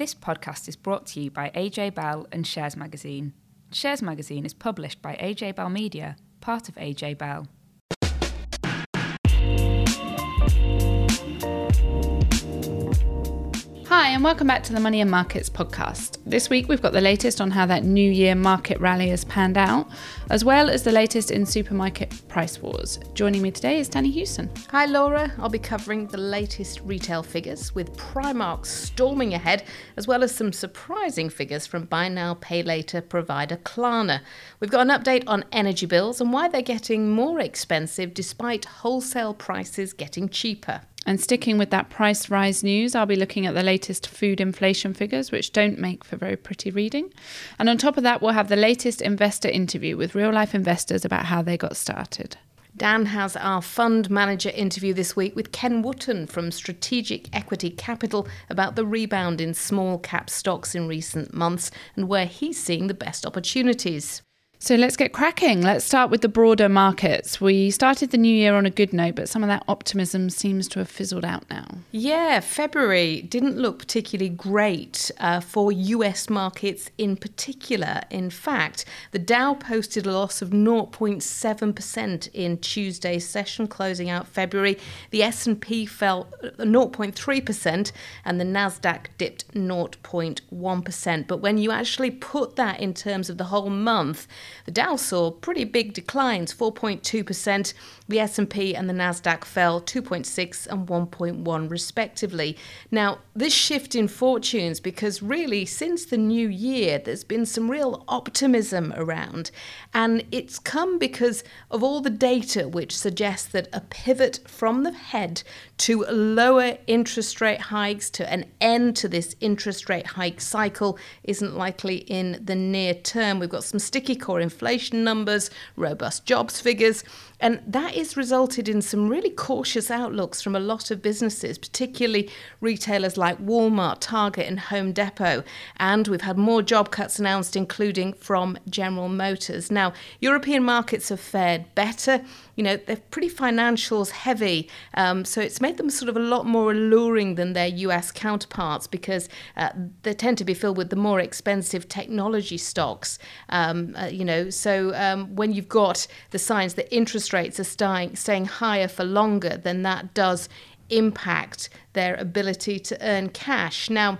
This podcast is brought to you by AJ Bell and Shares Magazine. Shares Magazine is published by AJ Bell Media, part of AJ Bell. And welcome back to the Money and Markets podcast. This week we've got the latest on how that New Year market rally has panned out, as well as the latest in supermarket price wars. Joining me today is Danni Hewson. Hi, Laura. I'll be covering the latest retail figures with Primark storming ahead, as well as some surprising figures from buy now, pay later provider Klarna. We've got an update on energy bills and why they're getting more expensive despite wholesale prices getting cheaper. And sticking with that price rise news, I'll be looking at the latest food inflation figures, which don't make for very pretty reading. And on top of that, we'll have the latest investor interview with real life investors about how they got started. Dan has our fund manager interview this week with Ken Wotton from Strategic Equity Capital about the rebound in small cap stocks in recent months and where he's seeing the best opportunities. So let's get cracking. Let's start with the broader markets. We started the new year on a good note, but some of that optimism seems to have fizzled out now. Yeah, February didn't look particularly great uh, for US markets in particular. In fact, the Dow posted a loss of 0.7% in Tuesday's session, closing out February. The S&P fell 0.3% and the Nasdaq dipped 0.1%. But when you actually put that in terms of the whole month, the Dow saw pretty big declines, 4.2%. The S&P and the Nasdaq fell 2.6 and 1.1 respectively. Now, this shift in fortunes because really since the new year there's been some real optimism around and it's come because of all the data which suggests that a pivot from the head to lower interest rate hikes to an end to this interest rate hike cycle isn't likely in the near term. We've got some sticky core inflation numbers, robust jobs figures, and that has resulted in some really cautious outlooks from a lot of businesses, particularly retailers like Walmart, Target, and Home Depot. And we've had more job cuts announced, including from General Motors. Now, European markets have fared better you know, they're pretty financials heavy. Um, so it's made them sort of a lot more alluring than their US counterparts because uh, they tend to be filled with the more expensive technology stocks. Um, uh, you know, so um, when you've got the signs that interest rates are staying, staying higher for longer, then that does impact their ability to earn cash. Now,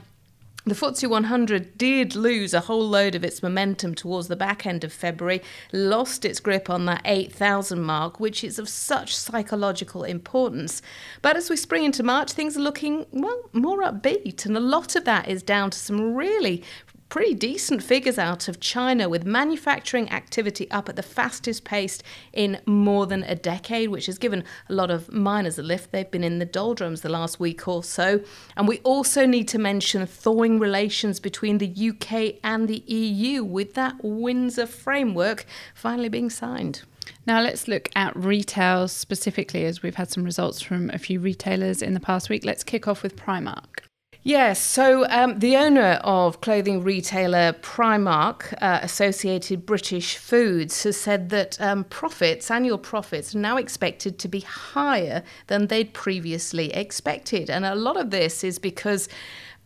the FTSE 100 did lose a whole load of its momentum towards the back end of February, lost its grip on that 8,000 mark, which is of such psychological importance. But as we spring into March, things are looking, well, more upbeat. And a lot of that is down to some really pretty decent figures out of China, with manufacturing activity up at the fastest pace in more than a decade, which has given a lot of miners a lift. They've been in the doldrums the last week or so. And we also need to mention thawing relations between the UK and the EU, with that Windsor framework finally being signed. Now let's look at retail specifically, as we've had some results from a few retailers in the past week. Let's kick off with Primark. Yes, so um, the owner of clothing retailer Primark, uh, Associated British Foods, has said that um, profits, annual profits, are now expected to be higher than they'd previously expected. And a lot of this is because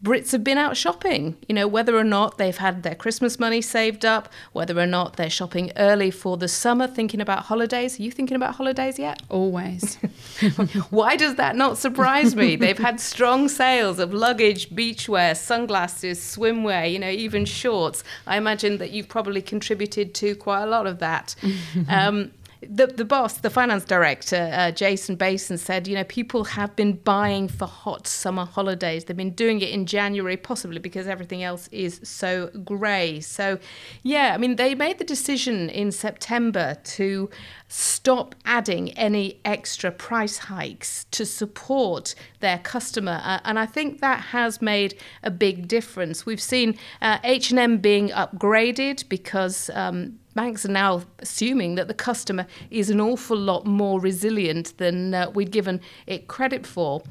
Brits have been out shopping, you know, whether or not they've had their Christmas money saved up, whether or not they're shopping early for the summer, thinking about holidays. Are you thinking about holidays yet? Always. Why does that not surprise me? They've had strong sales of luggage, beachwear, sunglasses, swimwear, you know, even shorts. I imagine that you've probably contributed to quite a lot of that. Um, the the boss, the finance director, uh, Jason Bason said, you know, people have been buying for hot summer holidays. They've been doing it in January, possibly because everything else is so grey. So, yeah, I mean, they made the decision in September to stop adding any extra price hikes to support their customer uh, and I think that has made a big difference we've seen uh, H&M being upgraded because um, banks are now assuming that the customer is an awful lot more resilient than uh, we'd given it credit for.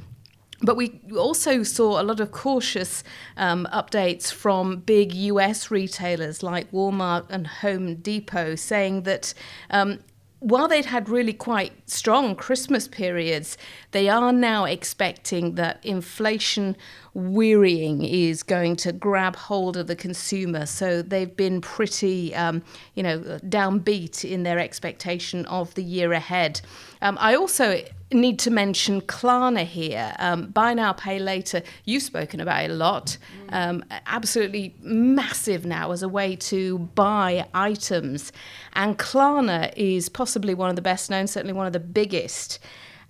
But we also saw a lot of cautious um, updates from big US retailers like Walmart and Home Depot saying that um, while they'd had really quite strong Christmas periods, they are now expecting that inflation wearying is going to grab hold of the consumer. So they've been pretty, um, you know, downbeat in their expectation of the year ahead. Um, I also need to mention Klarna here. Um, buy now, pay later. You've spoken about it a lot. Um, absolutely massive now as a way to buy items. And Klarna is possibly one of the best known, certainly one of the biggest.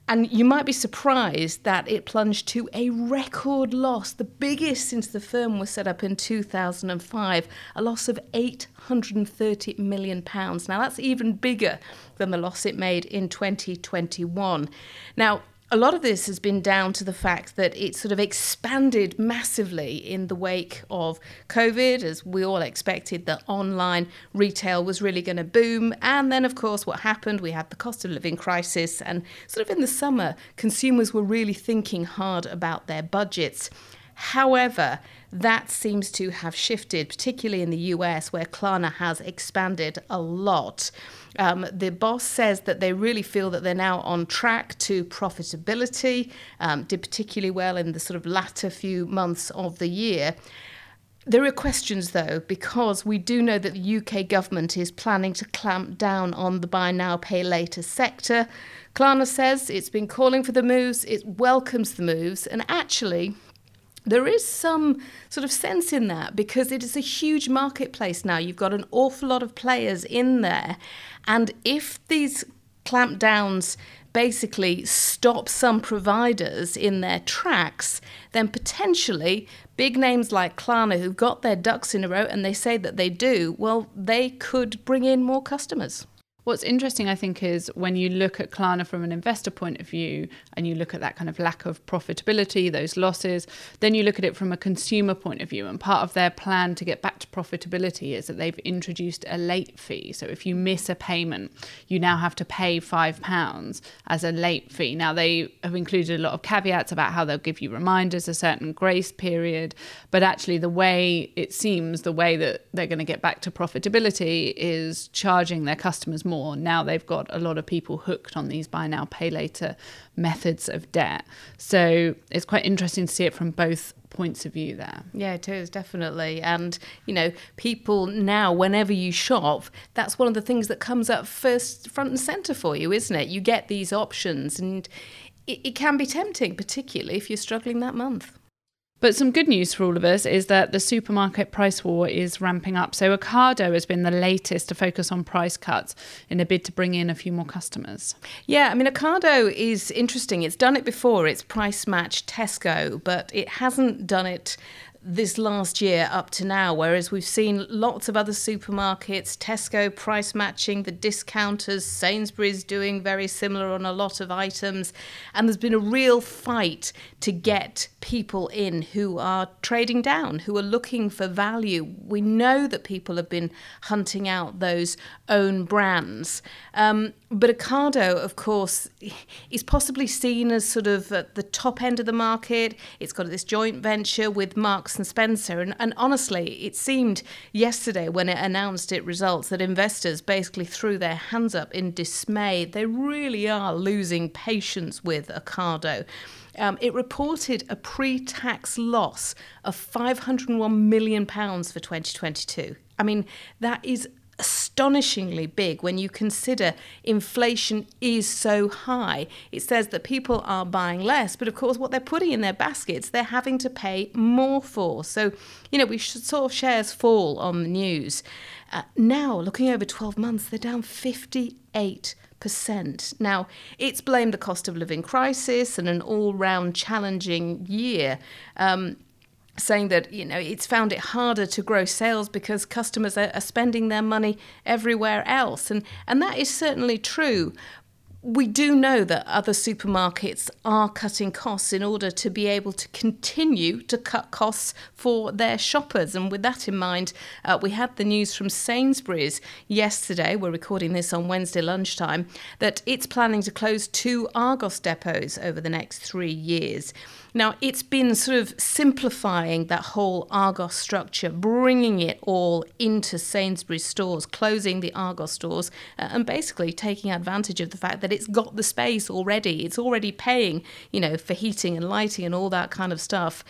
And you might be surprised that it plunged to a record loss, the biggest since the firm was set up in 2005, a loss of 830 million pounds. Now that's even bigger than the loss it made in 2021. Now, a lot of this has been down to the fact that it sort of expanded massively in the wake of COVID, as we all expected that online retail was really going to boom. And then, of course, what happened? We had the cost of living crisis, and sort of in the summer, consumers were really thinking hard about their budgets. However, that seems to have shifted, particularly in the US, where Klarna has expanded a lot. Um, the boss says that they really feel that they're now on track to profitability, um, did particularly well in the sort of latter few months of the year. There are questions though, because we do know that the UK government is planning to clamp down on the buy now, pay later sector. Klarna says it's been calling for the moves, it welcomes the moves, and actually, there is some sort of sense in that because it is a huge marketplace now. You've got an awful lot of players in there. And if these clampdowns basically stop some providers in their tracks, then potentially big names like Klarna, who've got their ducks in a row and they say that they do, well, they could bring in more customers. What's interesting, I think, is when you look at Klarna from an investor point of view and you look at that kind of lack of profitability, those losses, then you look at it from a consumer point of view. And part of their plan to get back to profitability is that they've introduced a late fee. So if you miss a payment, you now have to pay £5 as a late fee. Now, they have included a lot of caveats about how they'll give you reminders, a certain grace period. But actually, the way it seems, the way that they're going to get back to profitability is charging their customers more more. Now they've got a lot of people hooked on these buy now, pay later methods of debt. So it's quite interesting to see it from both points of view there. Yeah, it is definitely. And, you know, people now, whenever you shop, that's one of the things that comes up first, front and centre for you, isn't it? You get these options and it, it can be tempting, particularly if you're struggling that month. But some good news for all of us is that the supermarket price war is ramping up. So Ocado has been the latest to focus on price cuts in a bid to bring in a few more customers. Yeah, I mean, Ocado is interesting. It's done it before, it's price matched Tesco, but it hasn't done it this last year up to now, whereas we've seen lots of other supermarkets, Tesco price matching, the discounters, Sainsbury's doing very similar on a lot of items. And there's been a real fight to get people in who are trading down, who are looking for value. We know that people have been hunting out those own brands. Um, but Ocado, of course, is possibly seen as sort of at the top end of the market. It's got this joint venture with Marks and Spencer. And, and honestly, it seemed yesterday when it announced its results that investors basically threw their hands up in dismay. They really are losing patience with Ocado. Um, it reported a pre tax loss of £501 million for 2022. I mean, that is astonishingly big when you consider inflation is so high. It says that people are buying less, but of course, what they're putting in their baskets, they're having to pay more for. So, you know, we saw shares fall on the news. Uh, now, looking over 12 months, they're down 58 now, it's blamed the cost of living crisis and an all round challenging year. Um, saying that you know it's found it harder to grow sales because customers are, are, spending their money everywhere else and and that is certainly true we do know that other supermarkets are cutting costs in order to be able to continue to cut costs for their shoppers. And with that in mind, uh, we had the news from Sainsbury's yesterday. We're recording this on Wednesday lunchtime that it's planning to close two Argos depots over the next three years. Now, it's been sort of simplifying that whole Argos structure, bringing it all into Sainsbury's stores, closing the Argos stores, uh, and basically taking advantage of the fact that it's got the space already. It's already paying, you know, for heating and lighting and all that kind of stuff.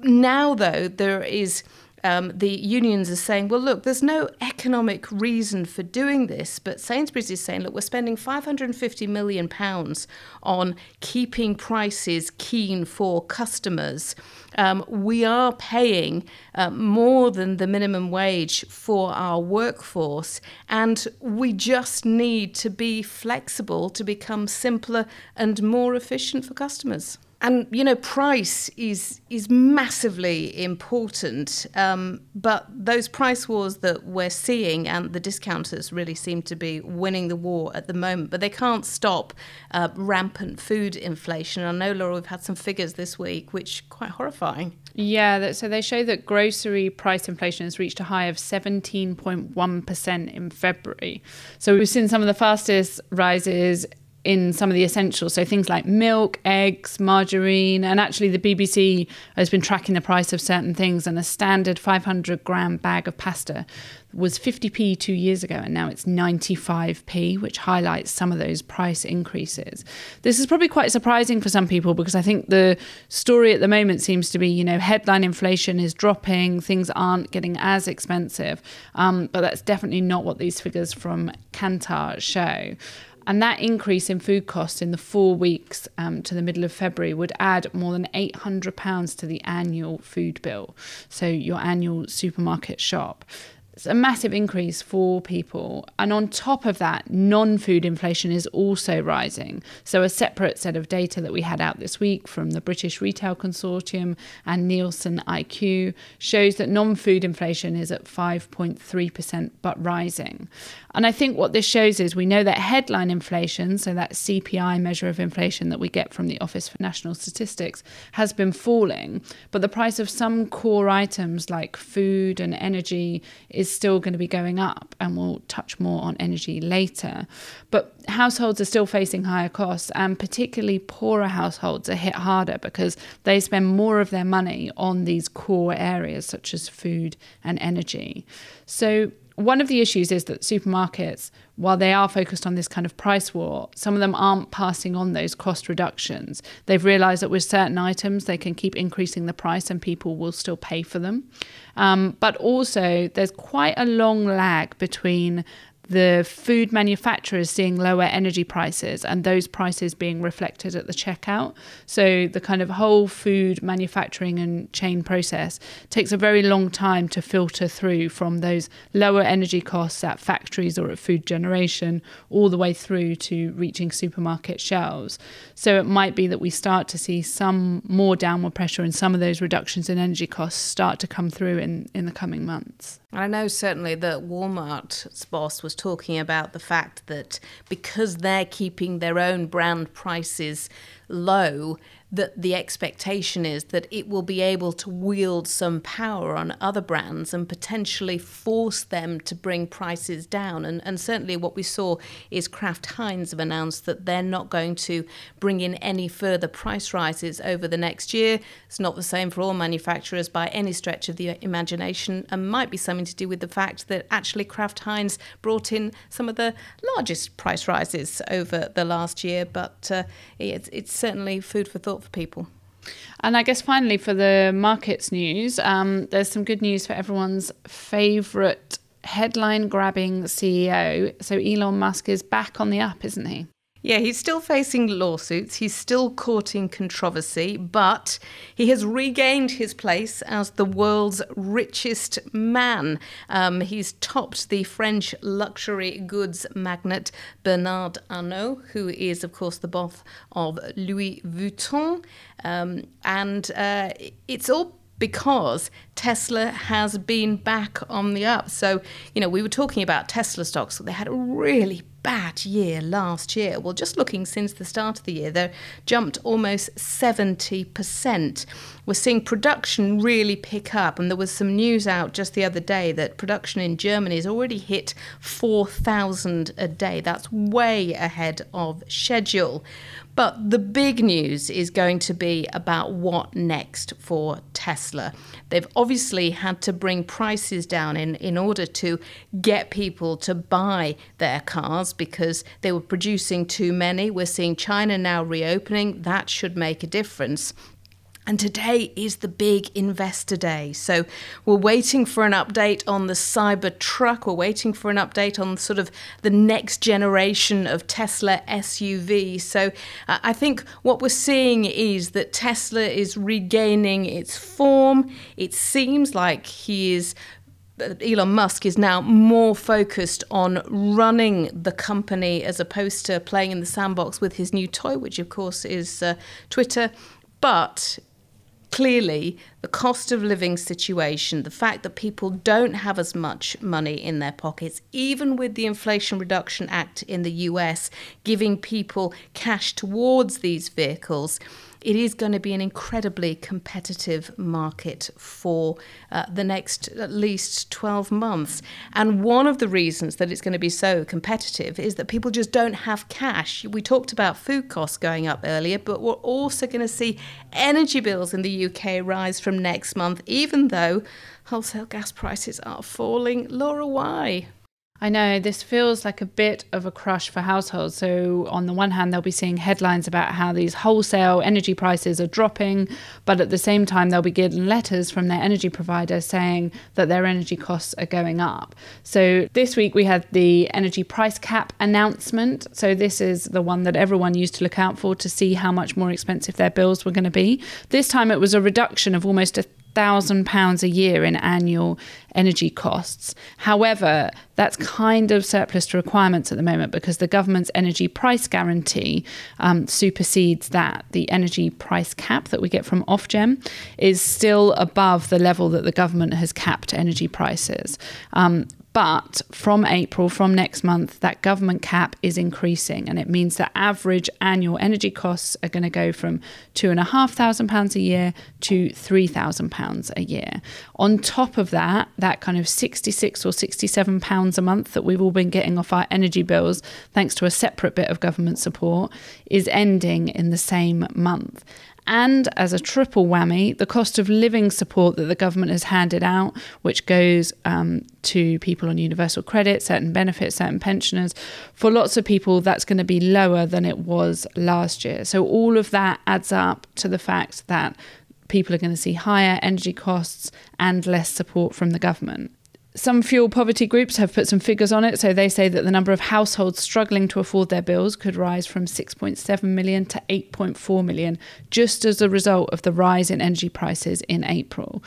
Now, though, there is um, the unions are saying, well, look, there's no economic reason for doing this. But Sainsbury's is saying, look, we're spending 550 million pounds on keeping prices keen for customers. Um, we are paying uh, more than the minimum wage for our workforce, and we just need to be flexible to become simpler and more efficient for customers and you know price is is massively important um, but those price wars that we're seeing and the discounters really seem to be winning the war at the moment but they can't stop uh, rampant food inflation i know laura we've had some figures this week which quite horrifying yeah, so they show that grocery price inflation has reached a high of 17.1% in February. So we've seen some of the fastest rises in some of the essentials. So things like milk, eggs, margarine, and actually the BBC has been tracking the price of certain things. And a standard 500 gram bag of pasta was 50p two years ago, and now it's 95p, which highlights some of those price increases. This is probably quite surprising for some people because I think the story at the moment seems to be, you know, headline inflation is dropping, things aren't getting as expensive, um, but that's definitely not what these figures from Kantar show. And that increase in food costs in the four weeks um, to the middle of February would add more than £800 to the annual food bill. So, your annual supermarket shop. It's a massive increase for people. And on top of that, non food inflation is also rising. So, a separate set of data that we had out this week from the British Retail Consortium and Nielsen IQ shows that non food inflation is at 5.3%, but rising. And I think what this shows is we know that headline inflation, so that CPI measure of inflation that we get from the Office for National Statistics, has been falling. But the price of some core items like food and energy is still going to be going up. And we'll touch more on energy later. But households are still facing higher costs, and particularly poorer households are hit harder because they spend more of their money on these core areas such as food and energy. So one of the issues is that supermarkets, while they are focused on this kind of price war, some of them aren't passing on those cost reductions. They've realised that with certain items, they can keep increasing the price and people will still pay for them. Um, but also, there's quite a long lag between the food manufacturers seeing lower energy prices and those prices being reflected at the checkout. So the kind of whole food manufacturing and chain process takes a very long time to filter through from those lower energy costs at factories or at food generation all the way through to reaching supermarket shelves. So it might be that we start to see some more downward pressure and some of those reductions in energy costs start to come through in, in the coming months. I know certainly that Walmart's boss was talking about the fact that because they're keeping their own brand prices low, that the expectation is that it will be able to wield some power on other brands and potentially force them to bring prices down. And, and certainly, what we saw is Kraft Heinz have announced that they're not going to bring in any further price rises over the next year. It's not the same for all manufacturers by any stretch of the imagination, and might be something to do with the fact that actually Kraft Heinz brought in some of the largest price rises over the last year. But uh, it's, it's certainly food for thought for people. And I guess finally, for the markets news, um, there's some good news for everyone's favourite headline grabbing CEO. So Elon Musk is back on the up, isn't he? Yeah, he's still facing lawsuits. He's still courting controversy, but he has regained his place as the world's richest man. Um, he's topped the French luxury goods magnate Bernard Arnault, who is, of course, the boss of Louis Vuitton. Um, and uh, it's all because Tesla has been back on the up. So, you know, we were talking about Tesla stocks. They had a really bad year last year. Well, just looking since the start of the year, they've jumped almost 70%. We're seeing production really pick up, and there was some news out just the other day that production in Germany has already hit 4,000 a day. That's way ahead of schedule. But the big news is going to be about what next for Tesla. They've obviously had to bring prices down in, in order to get people to buy their cars because they were producing too many. We're seeing China now reopening. That should make a difference. And today is the big investor day. So we're waiting for an update on the Cybertruck. We're waiting for an update on sort of the next generation of Tesla SUV. So uh, I think what we're seeing is that Tesla is regaining its form. It seems like he is uh, Elon Musk is now more focused on running the company as opposed to playing in the sandbox with his new toy, which of course is uh, Twitter. But clearly the cost of living situation, the fact that people don't have as much money in their pockets, even with the Inflation Reduction Act in the US giving people cash towards these vehicles, it is going to be an incredibly competitive market for uh, the next at least 12 months. And one of the reasons that it's going to be so competitive is that people just don't have cash. We talked about food costs going up earlier, but we're also going to see energy bills in the UK rise from next month, even though wholesale gas prices are falling. Laura, why? I know this feels like a bit of a crush for households. So, on the one hand, they'll be seeing headlines about how these wholesale energy prices are dropping, but at the same time, they'll be getting letters from their energy provider saying that their energy costs are going up. So, this week we had the energy price cap announcement. So, this is the one that everyone used to look out for to see how much more expensive their bills were going to be. This time it was a reduction of almost a thousand pounds a year in annual energy costs. However, that's kind of surplus to requirements at the moment because the government's energy price guarantee um, supersedes that. The energy price cap that we get from Ofgem is still above the level that the government has capped energy prices. Um, but from April, from next month, that government cap is increasing, and it means that average annual energy costs are going to go from two and a half thousand pounds a year to three thousand pounds a year. On top of that, that kind of sixty-six or sixty-seven pounds a month that we've all been getting off our energy bills, thanks to a separate bit of government support, is ending in the same month and as a triple whammy, the cost of living support that the government has handed out, which goes um, to people on universal credit, certain benefits, certain pensioners, for lots of people, that's going to be lower than it was last year. So all of that adds up to the fact that people are going to see higher energy costs and less support from the government. Some fuel poverty groups have put some figures on it. So they say that the number of households struggling to afford their bills could rise from 6.7 million to 8.4 million just as a result of the rise in energy prices in April.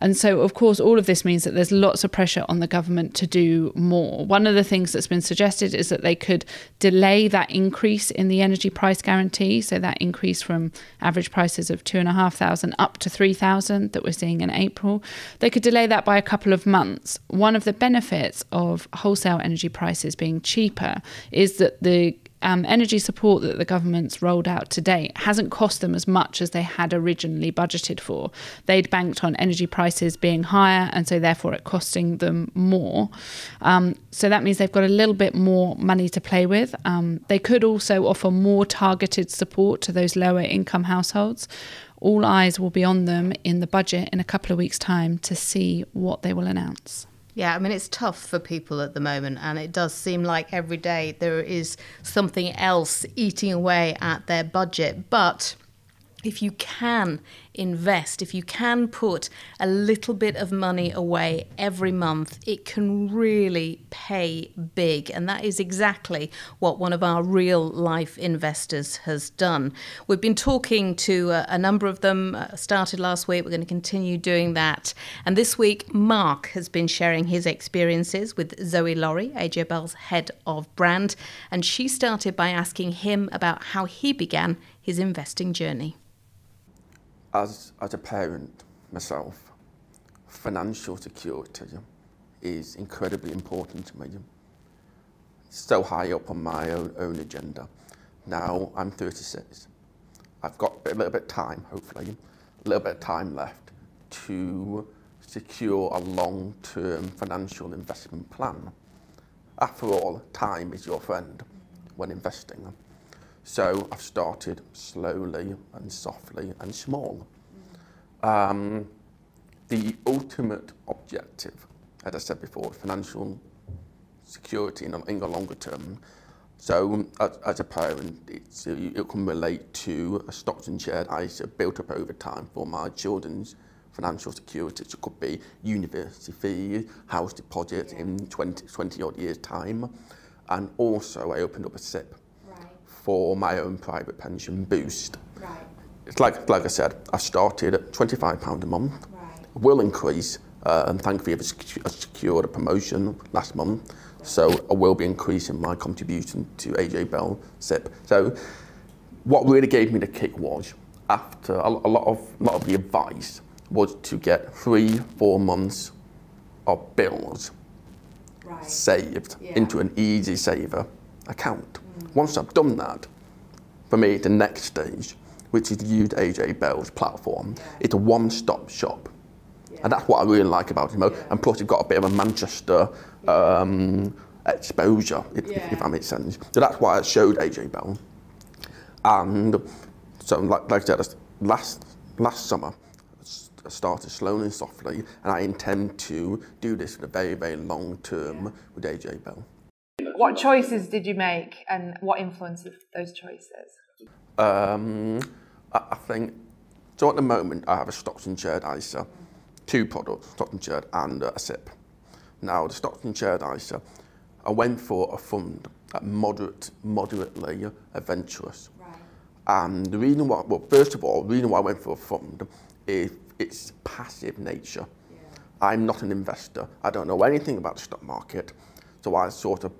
And so, of course, all of this means that there's lots of pressure on the government to do more. One of the things that's been suggested is that they could delay that increase in the energy price guarantee. So, that increase from average prices of two and a half thousand up to 3,000 that we're seeing in April, they could delay that by a couple of months. One of the benefits of wholesale energy prices being cheaper is that the um, energy support that the government's rolled out to date hasn't cost them as much as they had originally budgeted for. They'd banked on energy prices being higher, and so therefore it costing them more. Um, so that means they've got a little bit more money to play with. Um, they could also offer more targeted support to those lower income households. All eyes will be on them in the budget in a couple of weeks' time to see what they will announce. Yeah, I mean, it's tough for people at the moment, and it does seem like every day there is something else eating away at their budget. But if you can invest, if you can put a little bit of money away every month, it can really pay big. And that is exactly what one of our real life investors has done. We've been talking to a, a number of them, uh, started last week. We're going to continue doing that. And this week, Mark has been sharing his experiences with Zoe Laurie, AJ Bell's head of brand. And she started by asking him about how he began his investing journey as, as a parent myself, financial security is incredibly important to me. so high up on my own, own agenda. Now I'm 36. I've got a little bit of time, hopefully, a little bit of time left to secure a long-term financial investment plan. After all, time is your friend when investing. So I've started slowly and softly and small. Um, the ultimate objective, as I said before, financial security in, in the longer term. So as, as a parent, it's, it can relate to a stocks and shares ISA built up over time for my children's financial security. So it could be university fees, house deposits in 20, 20 odd years' time. And also I opened up a SIPP. For my own private pension boost. Right. It's like, like I said, I started at £25 a month, right. will increase, uh, and thankfully I've secured a promotion last month. So I will be increasing my contribution to AJ Bell SIPP. So what really gave me the kick was after a, a lot of a lot of the advice was to get three, four months of bills right. saved yeah. into an easy saver account. Once I've done that, for me, the next stage, which is to use AJ Bell's platform, it's a one-stop shop. Yeah. And that's what I really like about it. Yeah. And plus, you've got a bit of a Manchester um, exposure, if, yeah. if, that makes sense. So that's why I showed AJ Bell. And so, like, like I said, last, last summer, I started slowly and softly, and I intend to do this for a very, very long term yeah. with AJ Bell. What choices did you make, and what influenced those choices? Um, I, I think so. At the moment, I have a stocks and shares ISA, two products, stocks and shares, and a SIPP. Now, the stocks and shares ISA, I went for a fund at moderate, moderately adventurous. Right. And the reason why, well, first of all, the reason why I went for a fund is its passive nature. Yeah. I'm not an investor. I don't know anything about the stock market. So I sort of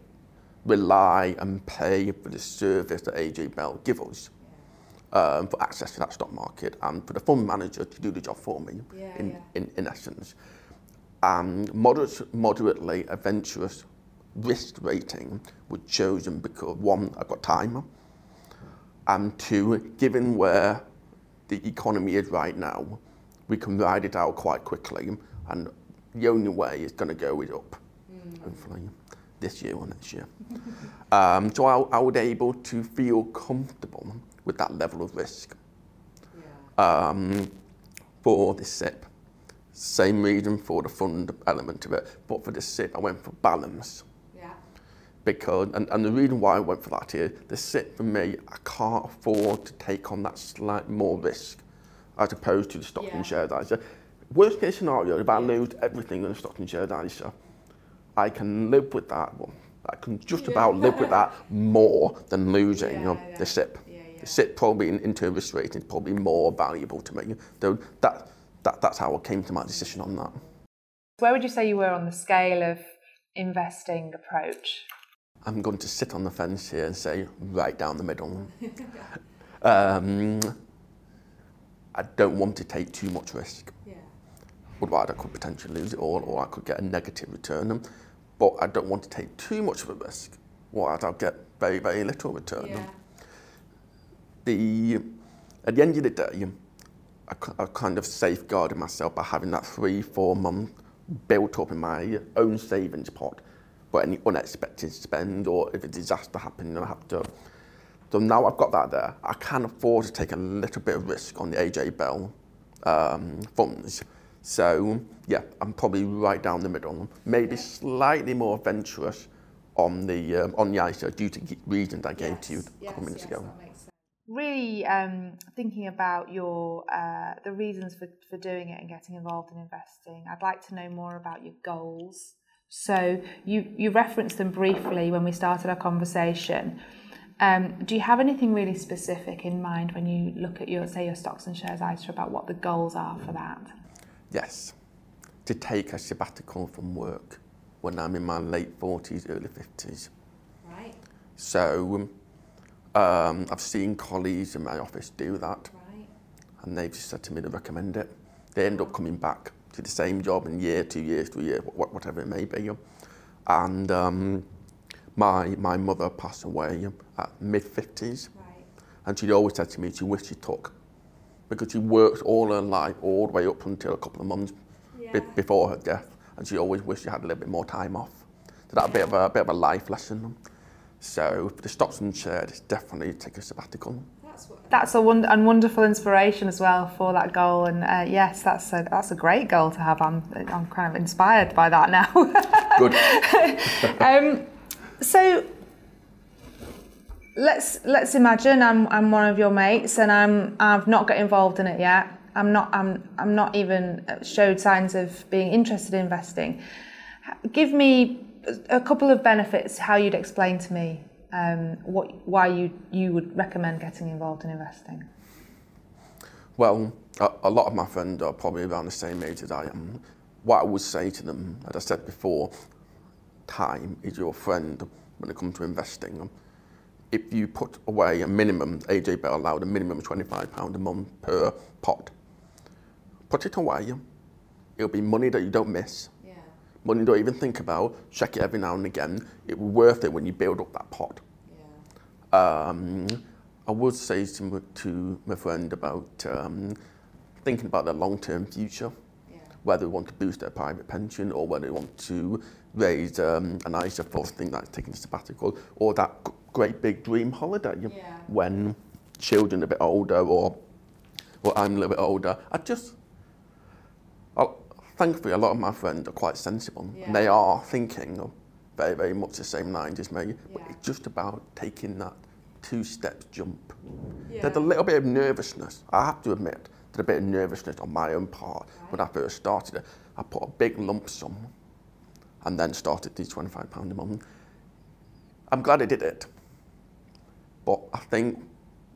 rely and pay for the service that AJ Bell gives us. Um, for access to that stock market and for the fund manager to do the job for me, yeah, in, yeah. in, in essence. And moderate, moderately adventurous risk rating was chosen because one, I've got time, and two, given where the economy is right now, we can ride it out quite quickly, and the only way it's going to go is up, mm. hopefully this year or next year. um, so I, I was able to feel comfortable with that level of risk yeah. um, for the SIPP. Same reason for the fund element of it, but for the SIPP, I went for balance. Yeah. Because, and, and the reason why I went for that is the SIPP for me, I can't afford to take on that slight more risk as opposed to the stock yeah. and shares ISA. Worst case scenario, if I lose everything in the stock and shares ISA, I can live with that. Well, I can just yeah. about live with that more than losing yeah, you know, the SIPP. The SIPP probably in, in terms of risk rating is probably more valuable to me. So that, that, that's how I came to my decision on that. Where would you say you were on the scale of investing approach? I'm going to sit on the fence here and say right down the middle. um, I don't want to take too much risk. Yeah. Otherwise, I could potentially lose it all, or I could get a negative return. But I don't want to take too much of a risk, otherwise I'll get very, very little return. Yeah. The, at the end of the day, I, I kind of safeguarded myself by having that three, four month built up in my own savings pot for any unexpected spend or if a disaster happened, I have to so now I've got that there, I can afford to take a little bit of risk on the AJ Bell um, funds. So yeah, I'm probably right down the middle. Maybe slightly more adventurous on the um, on the ISA due to reasons I gave yes, to you a couple of minutes yes, ago. Really um, thinking about your uh, the reasons for, for doing it and getting involved in investing. I'd like to know more about your goals. So you you referenced them briefly when we started our conversation. Um, do you have anything really specific in mind when you look at your, say, your stocks and shares ISA about what the goals are for that? Yes, to take a sabbatical from work when I'm in my late 40s, early 50s. Right. So um, I've seen colleagues in my office do that, right. and they've just said to me to recommend it. They end up coming back to the same job in year, two years, three years, whatever it may be. And um, my, my mother passed away at mid 50s. Right. And she'd always said to me she wished she took. Because she worked all her life, all the way up until a couple of months yeah. b- before her death. And she always wished she had a little bit more time off. So that's a bit of a, a bit of a life lesson. So the stocks and shares definitely take a sabbatical. That's a wonder and wonderful inspiration as well for that goal. And uh, yes, that's a that's a great goal to have. I'm I'm kind of inspired by that now. Good. um, so let's let's imagine I'm I'm one of your mates and I'm I've not got involved in it yet. I'm not I'm I'm not even showed signs of being interested in investing. Give me a couple of benefits how you'd explain to me um, what why you you would recommend getting involved in investing. Well, a, a lot of my friends are probably around the same age as I am. What I would say to them, as I said before, time is your friend when it comes to investing. If you put away a minimum, AJ Bell allowed a minimum of £25 a month per pot, put it away. It'll be money that you don't miss. Yeah. Money you don't even think about. Check it every now and again. It will be worth it when you build up that pot. Yeah. Um, I would say to, to my friend about um, thinking about their long-term future, yeah. whether they want to boost their private pension or whether they want to raise um, an ISA for something like taking a sabbatical or that great big dream holiday yeah. when children are a bit older or or I'm a little bit older. I just, I, thankfully, a lot of my friends are quite sensible yeah. and they are thinking of very, very much the same lines as me. Yeah. But it's just about taking that two step jump. Yeah. There's a little bit of nervousness. I have to admit, there's a bit of nervousness on my own part right. when I first started it. I put a big lump sum and then started these £25 a month. I'm glad I did it. But I think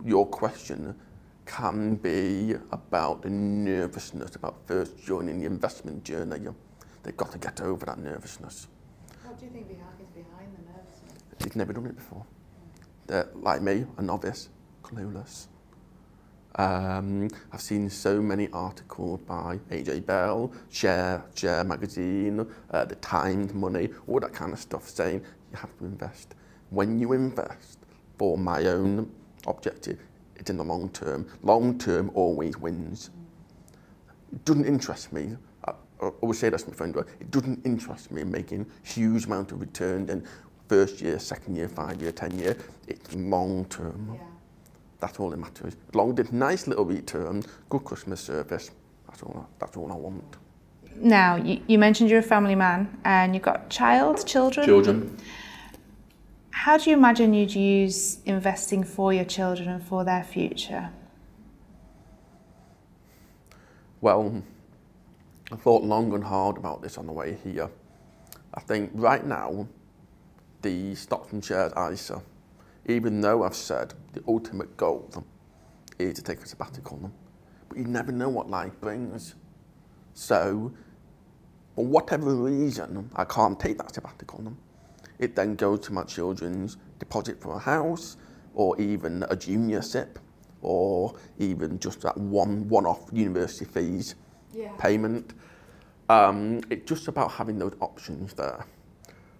your question can be about the nervousness about first joining the investment journey. They've got to get over that nervousness. What do you think the hack is behind the nervousness? They've never done it before. They're like me, a novice, clueless. Um, I've seen so many articles by AJ Bell, Share, Share Magazine, uh, The Times, Money, all that kind of stuff saying you have to invest. When you invest, for my own objective, it's in the long term. Long term always wins. It doesn't interest me. I, I always say this to my friend, it doesn't interest me in making huge amount of return in first year, second year, five year, ten year. It's long term. Yeah. That's all that matters. As long as it's nice little return, good customer service, that's all, that's all I want. Now, you, you mentioned you're a family man and you've got child, children? Children. How do you imagine you'd use investing for your children and for their future? Well, I thought long and hard about this on the way here. I think right now, the stocks and shares ISA even though I've said the ultimate goal is to take a sabbatical. But you never know what life brings. So, for whatever reason, I can't take that sabbatical. It then goes to my children's deposit for a house, or even a junior SIPP or even just that one one-off university fees yeah. payment. Um, it's just about having those options there.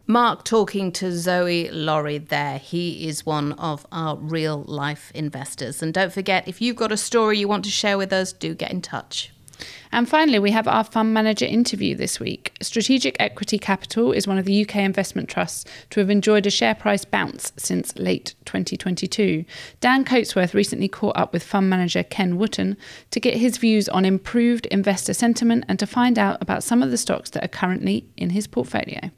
Mark talking to Zoe Laurie there. He is one of our real life investors. And don't forget, if you've got a story you want to share with us, do get in touch. And finally, we have our fund manager interview this week. Strategic Equity Capital is one of the UK investment trusts to have enjoyed a share price bounce since late 2022. Dan Coatsworth recently caught up with fund manager Ken Wotton to get his views on improved investor sentiment and to find out about some of the stocks that are currently in his portfolio.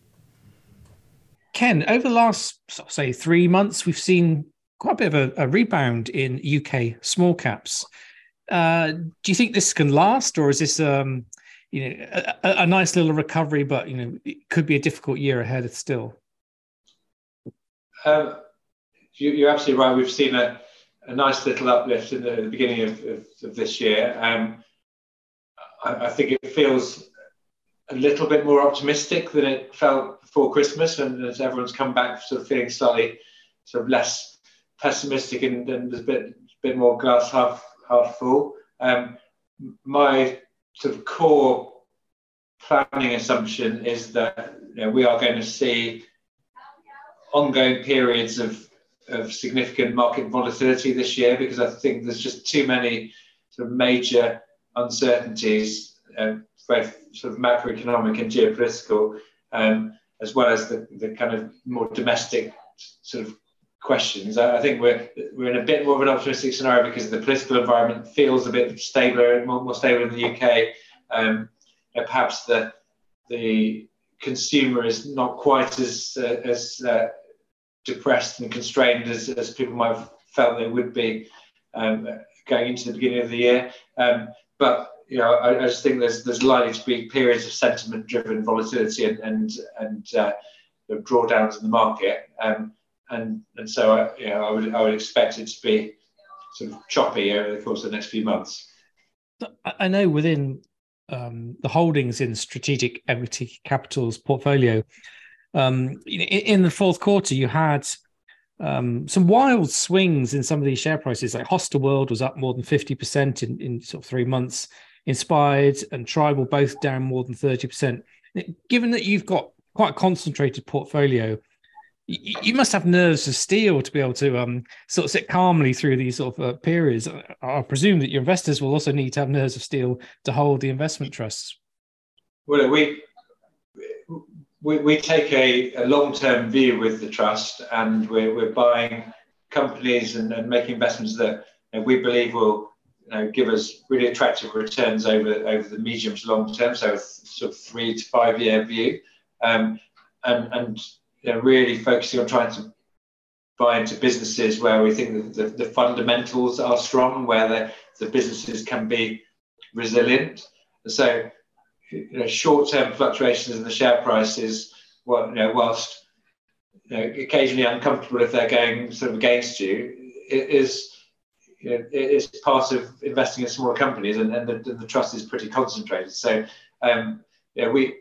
Ken, over the last, say, three months, we've seen quite a bit of a, a rebound in UK small caps. Uh, do you think this can last, or is this, um, you know, a, a, nice little recovery, but you know, it could be a difficult year ahead still? Um, you, are absolutely right. We've seen a, a nice little uplift in the, the beginning of, of, of, this year. Um, I, I think it feels a little bit more optimistic than it felt before Christmas, and as everyone's come back, sort of feeling slightly sort of less pessimistic and, and there's a bit bit more glass half half full. Um, my sort of core planning assumption is that you know, we are going to see ongoing periods of, of significant market volatility this year because I think there's just too many sort of major uncertainties, uh, both sort of macroeconomic and geopolitical, um, as well as the, the kind of more domestic sort of questions. I, I, think we're we're in a bit more of an optimistic scenario because the political environment feels a bit stabler, more, more stable in the UK. Um, perhaps the the consumer is not quite as uh, as uh, depressed and constrained as, as people might have felt they would be um, going into the beginning of the year. Um, but you know, I, I, just think there's there's likely to be periods of sentiment-driven volatility and and and uh, drawdowns in the market, um, and and so I, you know I would I would expect it to be sort of choppy over the course of the next few months. I know within um, the holdings in Strategic Equity Capital's portfolio, um, in, in, the fourth quarter, you had um, some wild swings in some of these share prices. Like Hostelworld was up more than 50% in, in sort of three months. Inspired and Tribal both down more than 30%. Given that you've got quite a concentrated portfolio, you, must have nerves of steel to be able to um, sort of sit calmly through these sort of uh, periods. I presume that your investors will also need to have nerves of steel to hold the investment trusts. Well, we we, we take a, a long-term view with the trust, and we're, we're buying companies and, and making investments that you know, we believe will you know, give us really attractive returns over over the medium to long term, so sort of three to five year view, um, and and you know, really focusing on trying to buy into businesses where we think the, the, fundamentals are strong, where the, the businesses can be resilient. So, you know, short-term fluctuations in the share price is, well, you know, whilst you know, occasionally uncomfortable if they're going sort of against you, it is you know, it is part of investing in smaller companies, and, and the, the trust is pretty concentrated. So, um, yeah, we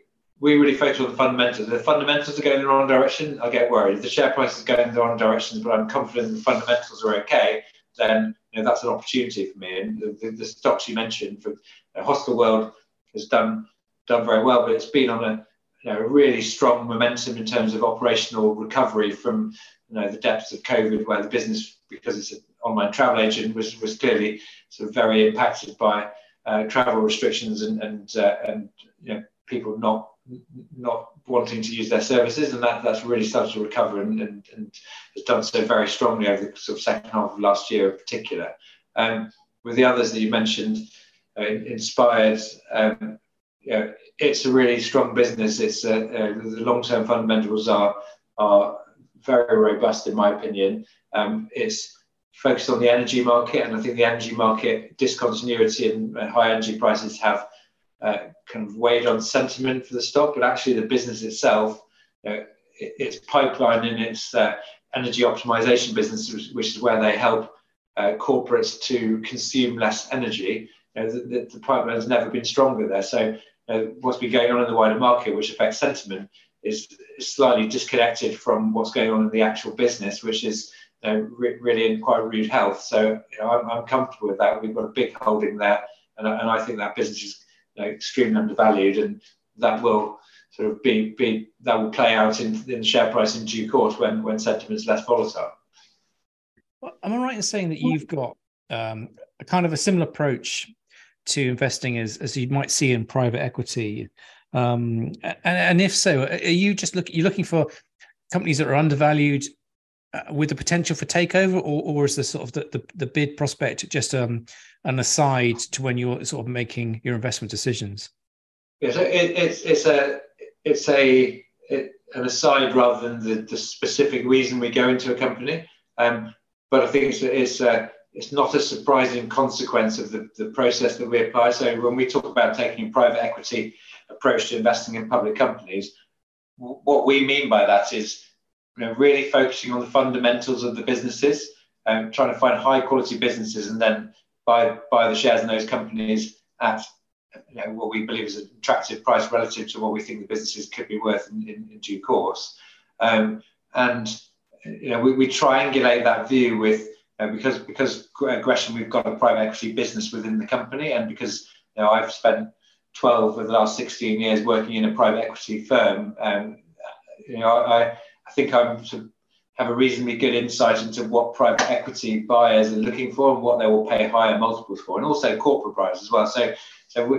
we really focus on the fundamentals. If the fundamentals are going in the wrong direction, I get worried. If the share price is going in the wrong direction, but I'm confident the fundamentals are okay, then you know, that's an opportunity for me. And the, the, the stocks you mentioned, for you know, Hostelworld has done done very well, but it's been on a you know, really strong momentum in terms of operational recovery from you know the depths of COVID, where the business, because it's an online travel agent, was was clearly sort of very impacted by uh, travel restrictions and and uh, and you know people not not wanting to use their services, and that, that's really started to recover and, and, and has done so very strongly over the sort of second half of last year in particular. Um, with the others that you mentioned, uh, Inspired, um, you know, it's a really strong business. It's uh, uh, the long-term fundamentals are are very robust in my opinion. Um, it's focused on the energy market, and I think the energy market discontinuity and high energy prices have uh, kind of weighed on sentiment for the stock, but actually the business itself, you know, its pipeline and its uh, energy optimization business, which is where they help uh, corporates to consume less energy, you know, the, the, pipeline has never been stronger there. So what's been going on in the wider market, which affects sentiment, is, is slightly disconnected from what's going on in the actual business, which is you know, re- really in quite rude health. So you know, I'm, I'm, comfortable with that. We've got a big holding there, and, and I think that business is know, extremely undervalued, and that will sort of be, be that will play out in, in the share price in due course when when sentiment is less volatile. Well, am I right in saying that you've got um, a kind of a similar approach to investing as as you might see in private equity? Um, and, and if so, are you just look You're looking for companies that are undervalued uh, with the potential for takeover, or, or is the sort of the, the, the bid prospect just um, an aside to when you're sort of making your investment decisions? Yeah, so it, it's it's a it's a it, an aside rather than the, the specific reason we go into a company. Um, but I think it's it's a, it's not a surprising consequence of the, the process that we apply. So when we talk about taking a private equity approach to investing in public companies, what we mean by that is you know, really focusing on the fundamentals of the businesses, um, trying to find high quality businesses and then buy, buy the shares in those companies at you know, what we believe is an attractive price relative to what we think the businesses could be worth in, in, in due course. Um, and you know, we, we triangulate that view with uh, because because Gresham we've got a private equity business within the company, and because you know I've spent 12 of the last 16 years working in a private equity firm, um, you know I, I think I'm sort of have a reasonably good insight into what private equity buyers are looking for and what they will pay higher multiples for, and also corporate buyers as well. So, so we,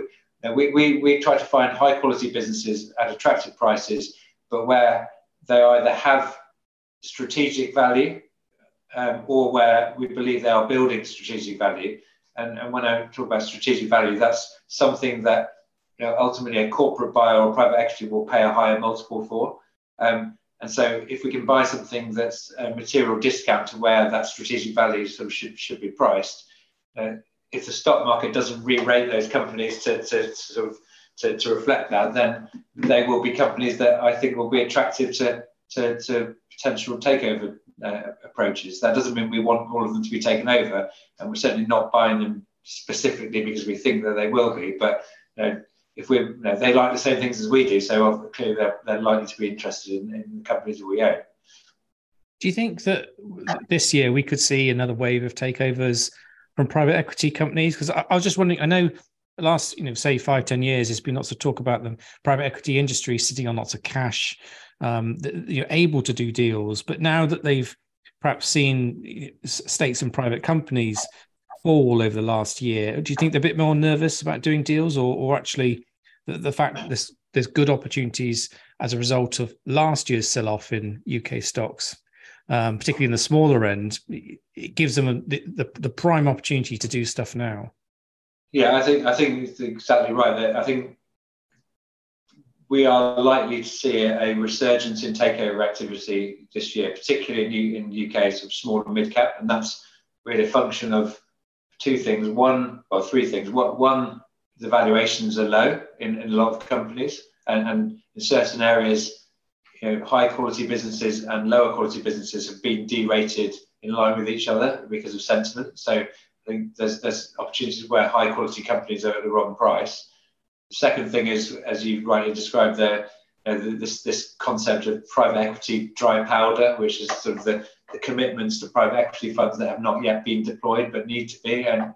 we, we, we try to find high quality businesses at attractive prices, but where they either have strategic value um, or where we believe they are building strategic value. And, and when I talk about strategic value, that's something that you know, ultimately a corporate buyer or private equity will pay a higher multiple for. Um, and so if we can buy something that's a material discount to where that strategic value sort of should, should be priced, uh, if the stock market doesn't re-rate those companies to, to, to sort of to, to, reflect that, then they will be companies that I think will be attractive to, to, to potential takeover uh, approaches. That doesn't mean we want all of them to be taken over, and we're certainly not buying them specifically because we think that they will be. But you know, if we you know, they like the same things as we do, so clearly they're, they're likely to be interested in, in the companies that we own. Do you think that this year we could see another wave of takeovers from private equity companies? Because I, I, was just wondering, I know last, you know, say five, 10 years, there's been lots of talk about the private equity industry sitting on lots of cash, um, you're able to do deals. But now that they've perhaps seen stakes in private companies fall over the last year. Do you think they're a bit more nervous about doing deals, or, or actually the, the fact that there's, there's good opportunities as a result of last year's sell off in UK stocks, um, particularly in the smaller end, it gives them a, the, the, prime opportunity to do stuff now. Yeah, I think I think it's exactly right. I think we are likely to see a resurgence in takeover activity this year, particularly in, in UK sort of small and mid cap, and that's really a function of two things. One, or three things. What One, the valuations are low in, in a lot of companies, and, and in certain areas, you know, high quality businesses and lower quality businesses have been derated in line with each other because of sentiment. So I think there's there's opportunities where high quality companies are at the wrong price. The second thing is, as you rightly described there, you know, this this concept of private equity dry powder, which is sort of the the commitments to private equity funds that have not yet been deployed but need to be. And,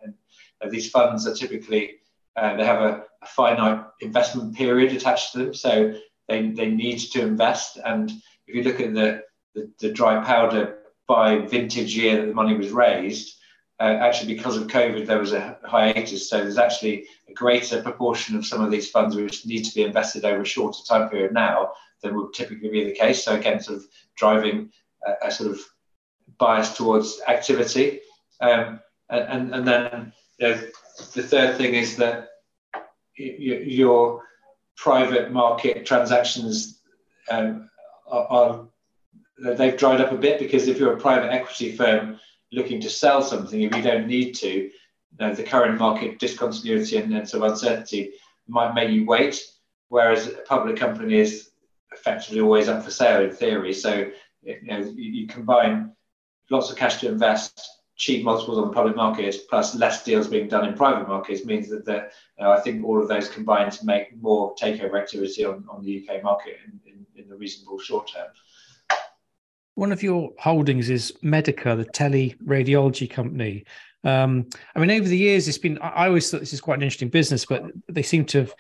and these funds are typically, uh, they have a, a, finite investment period attached to them. So they, they need to invest. And if you look at the, the, the dry powder by vintage year that the money was raised, uh, actually because of COVID, there was a hiatus. So there's actually a greater proportion of some of these funds which need to be invested over a shorter time period now than would typically be the case. So again, sort of driving a, a sort of bias towards activity. Um, and, and then the third thing is that your private market transactions um, are, are, they've dried up a bit because if you're a private equity firm looking to sell something, if you don't need to, the current market discontinuity and, and uncertainty might make you wait, whereas a public company is effectively always up for sale in theory. So you know you combine lots of cash to invest, cheap multiples on the public markets, plus less deals being done in private markets means that the, you know, I think all of those combine to make more takeover activity on, on the UK market in, in, in the reasonable short term. One of your holdings is Medica, the tele-radiology company. Um, I mean, over the years, it's been, I always thought this is quite an interesting business, but they seem to have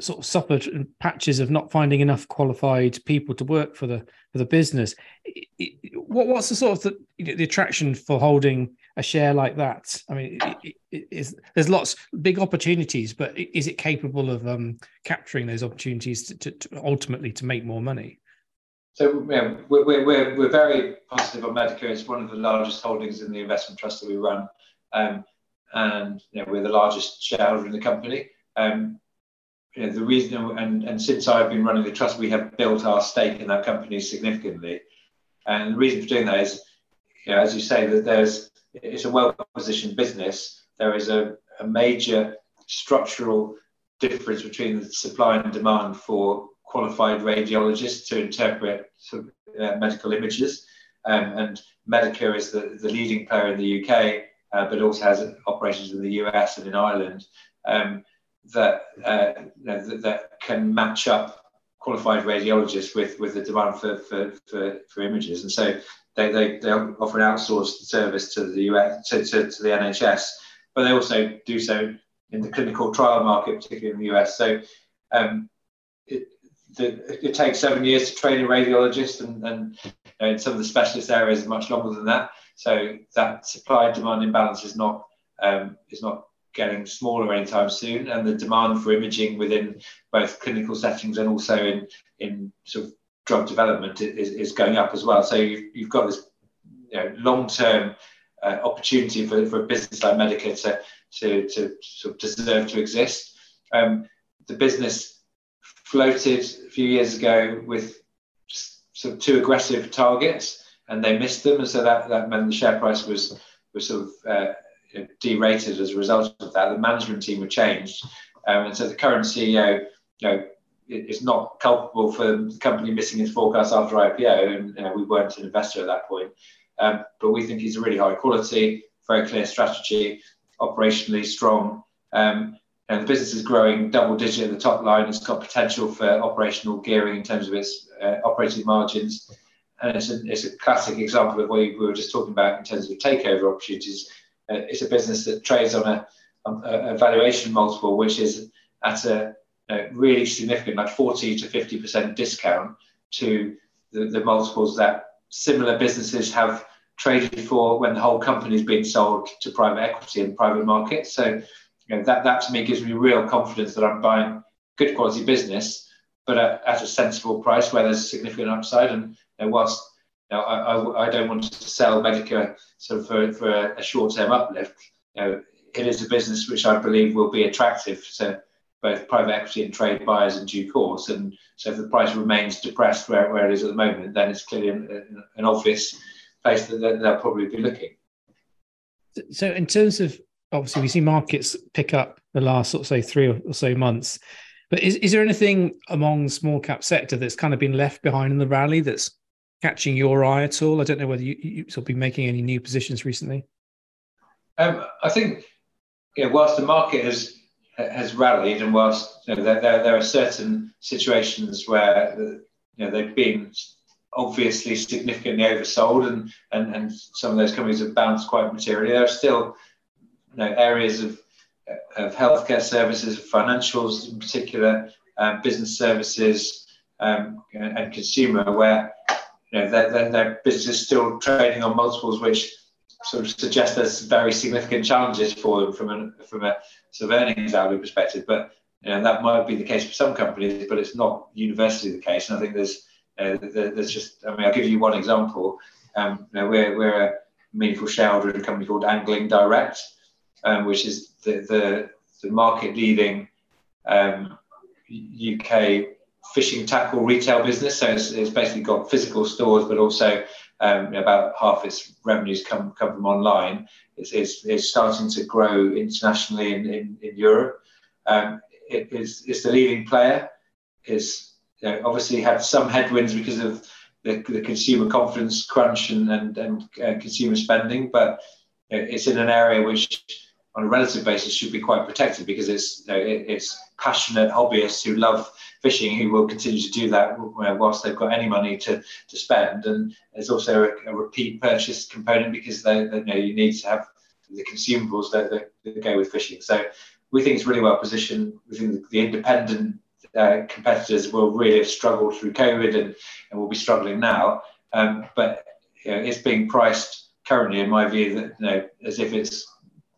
sort of suffered patches of not finding enough qualified people to work for the for the business. What what's the sort of the, you know, the attraction for holding a share like that? I mean, it, there's lots big opportunities, but is it capable of um, capturing those opportunities to, to, to, ultimately to make more money? So yeah, we're, we're, we're very positive on Medica. It's one of the largest holdings in the investment trust that we run, um, and you know, we're the largest shareholder in the company. Um, you know, the reason, and, and since I've been running the trust, we have built our stake in that company significantly. And the reason for doing that is, you know, as you say, that there's it's a well-positioned business. There is a, a major structural difference between the supply and demand for qualified radiologists to interpret sort of, uh, medical images. Um, and Medica is the, the leading player in the UK, uh, but also has operations in the US and in Ireland. Um, that, uh, you know, that, that can match up qualified radiologists with with the demand for for, for, for images, and so they, they, they offer an outsourced service to the US to, to, to the NHS, but they also do so in the clinical trial market, particularly in the US. So um, it, the, it takes seven years to train a radiologist, and, and you know, in some of the specialist areas much longer than that. So that supply demand imbalance is not um, is not getting smaller anytime soon, and the demand for imaging within both clinical settings and also in in sort of drug development is, is going up as well. So you've, you've got this you know, long term uh, opportunity for, for a business like Medica to to, to sort of deserve to exist. Um, the business floated a few years ago with sort of too aggressive targets, and they missed them, and so that, that meant the share price was was sort of uh, derated as a result of that. The management team were changed, um, and so the current CEO, you know, is not culpable for the company missing its forecast after IPO, and you know, we weren't an investor at that point. Um, but we think he's a really high quality, very clear strategy, operationally strong. Um, and the business is growing double digit at the top line. It's got potential for operational gearing in terms of its uh, operating margins. And it's a, it's a classic example of what we were just talking about in terms of takeover opportunities. Uh, it's a business that trades on a, on a, valuation multiple, which is at a, a, really significant, like 40 to 50% discount to the, the multiples that similar businesses have traded for when the whole company is being sold to private equity and private markets. So, you know, that, that to me gives me real confidence that I'm buying good quality business, but at, at a sensible price where there's significant upside. And you know, whilst you know, I, I, I, don't want to sell Medica sort of for, for a, a short-term uplift, you know, it is a business which I believe will be attractive to both private equity and trade buyers in due course. And so if the price remains depressed where, where it is at the moment, then it's clearly an, an obvious place that they'll probably be looking. So, in terms of obviously, we see markets pick up the last sort of say three or so months. But is, is there anything among small cap sector that's kind of been left behind in the rally that's catching your eye at all? I don't know whether you, you sort of been making any new positions recently. Um, I think, you know, whilst the market has has rallied, and whilst you know, there, there, there are certain situations where you know they've been obviously significantly oversold, and, and, and some of those companies have bounced quite materially. There are still you know, areas of, of healthcare services, financials in particular, um, business services, um, and, and, consumer, where you know, their, their, their business is still trading on multiples which sort of suggest there's very significant challenges for them from a, from a sort of earnings outlook perspective. But you know, that might be the case for some companies, but it's not universally the case. And I think there's uh, there's just, I mean, I'll give you one example. Um, you know, we're, we're a meaningful shareholder in a company called Angling Direct, um, which is the, the, the market leading um, UK fishing tackle retail business. So it's, it's, basically got physical stores, but also um, about half its revenues come, come from online. It's, it's, it's starting to grow internationally in, in, in Europe. Um, it is, it's the leading player. It's you know, obviously had some headwinds because of the, the consumer confidence crunch and, and, and uh, consumer spending, but it's in an area which, on a relative basis, should be quite protected because it's you know, it, it's passionate hobbyists who love fishing who will continue to do that whilst they've got any money to, to spend. And there's also a, a repeat purchase component because they, they, you, know, you need to have the consumables that, that, go with fishing. So we think it's really well positioned. We think the, the independent uh, competitors will really have struggled through COVID and, and will be struggling now. Um, but you know, it's being priced currently, in my view, that you know, as if it's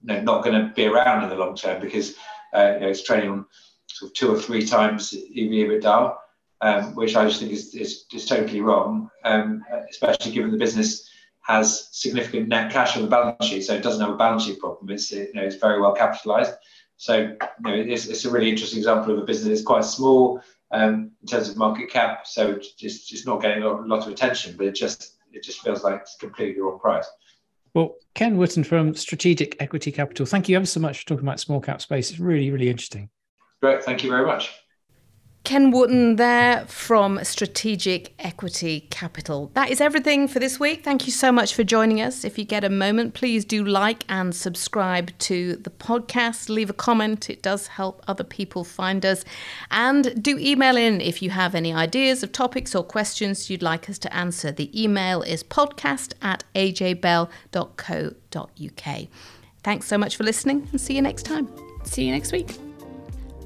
know, not going to be around in the long term because uh, you know, it's trading on sort of two or three times EBITDA, um, which I just think is, is, is totally wrong, um, especially given the business has significant net cash on the balance sheet, so it doesn't have a balance sheet problem. It's, you know, it's very well capitalized. So you know, it's, it's a really interesting example of a business that's quite small um, in terms of market cap. So it's just, just not getting a lot, of attention, but it just it just feels like it's completely wrong price. Well, Ken Wotton from Strategic Equity Capital, thank you ever so much for talking about small cap space. It's really, really interesting. Great. Thank you very much. Ken Wotton there from Strategic Equity Capital. That is everything for this week. Thank you so much for joining us. If you get a moment, please do like and subscribe to the podcast. Leave a comment, it does help other people find us. And do email in if you have any ideas of topics or questions you'd like us to answer. The email is podcast at ajbell.co.uk. Thanks so much for listening and see you next time. See you next week.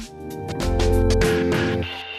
Thank you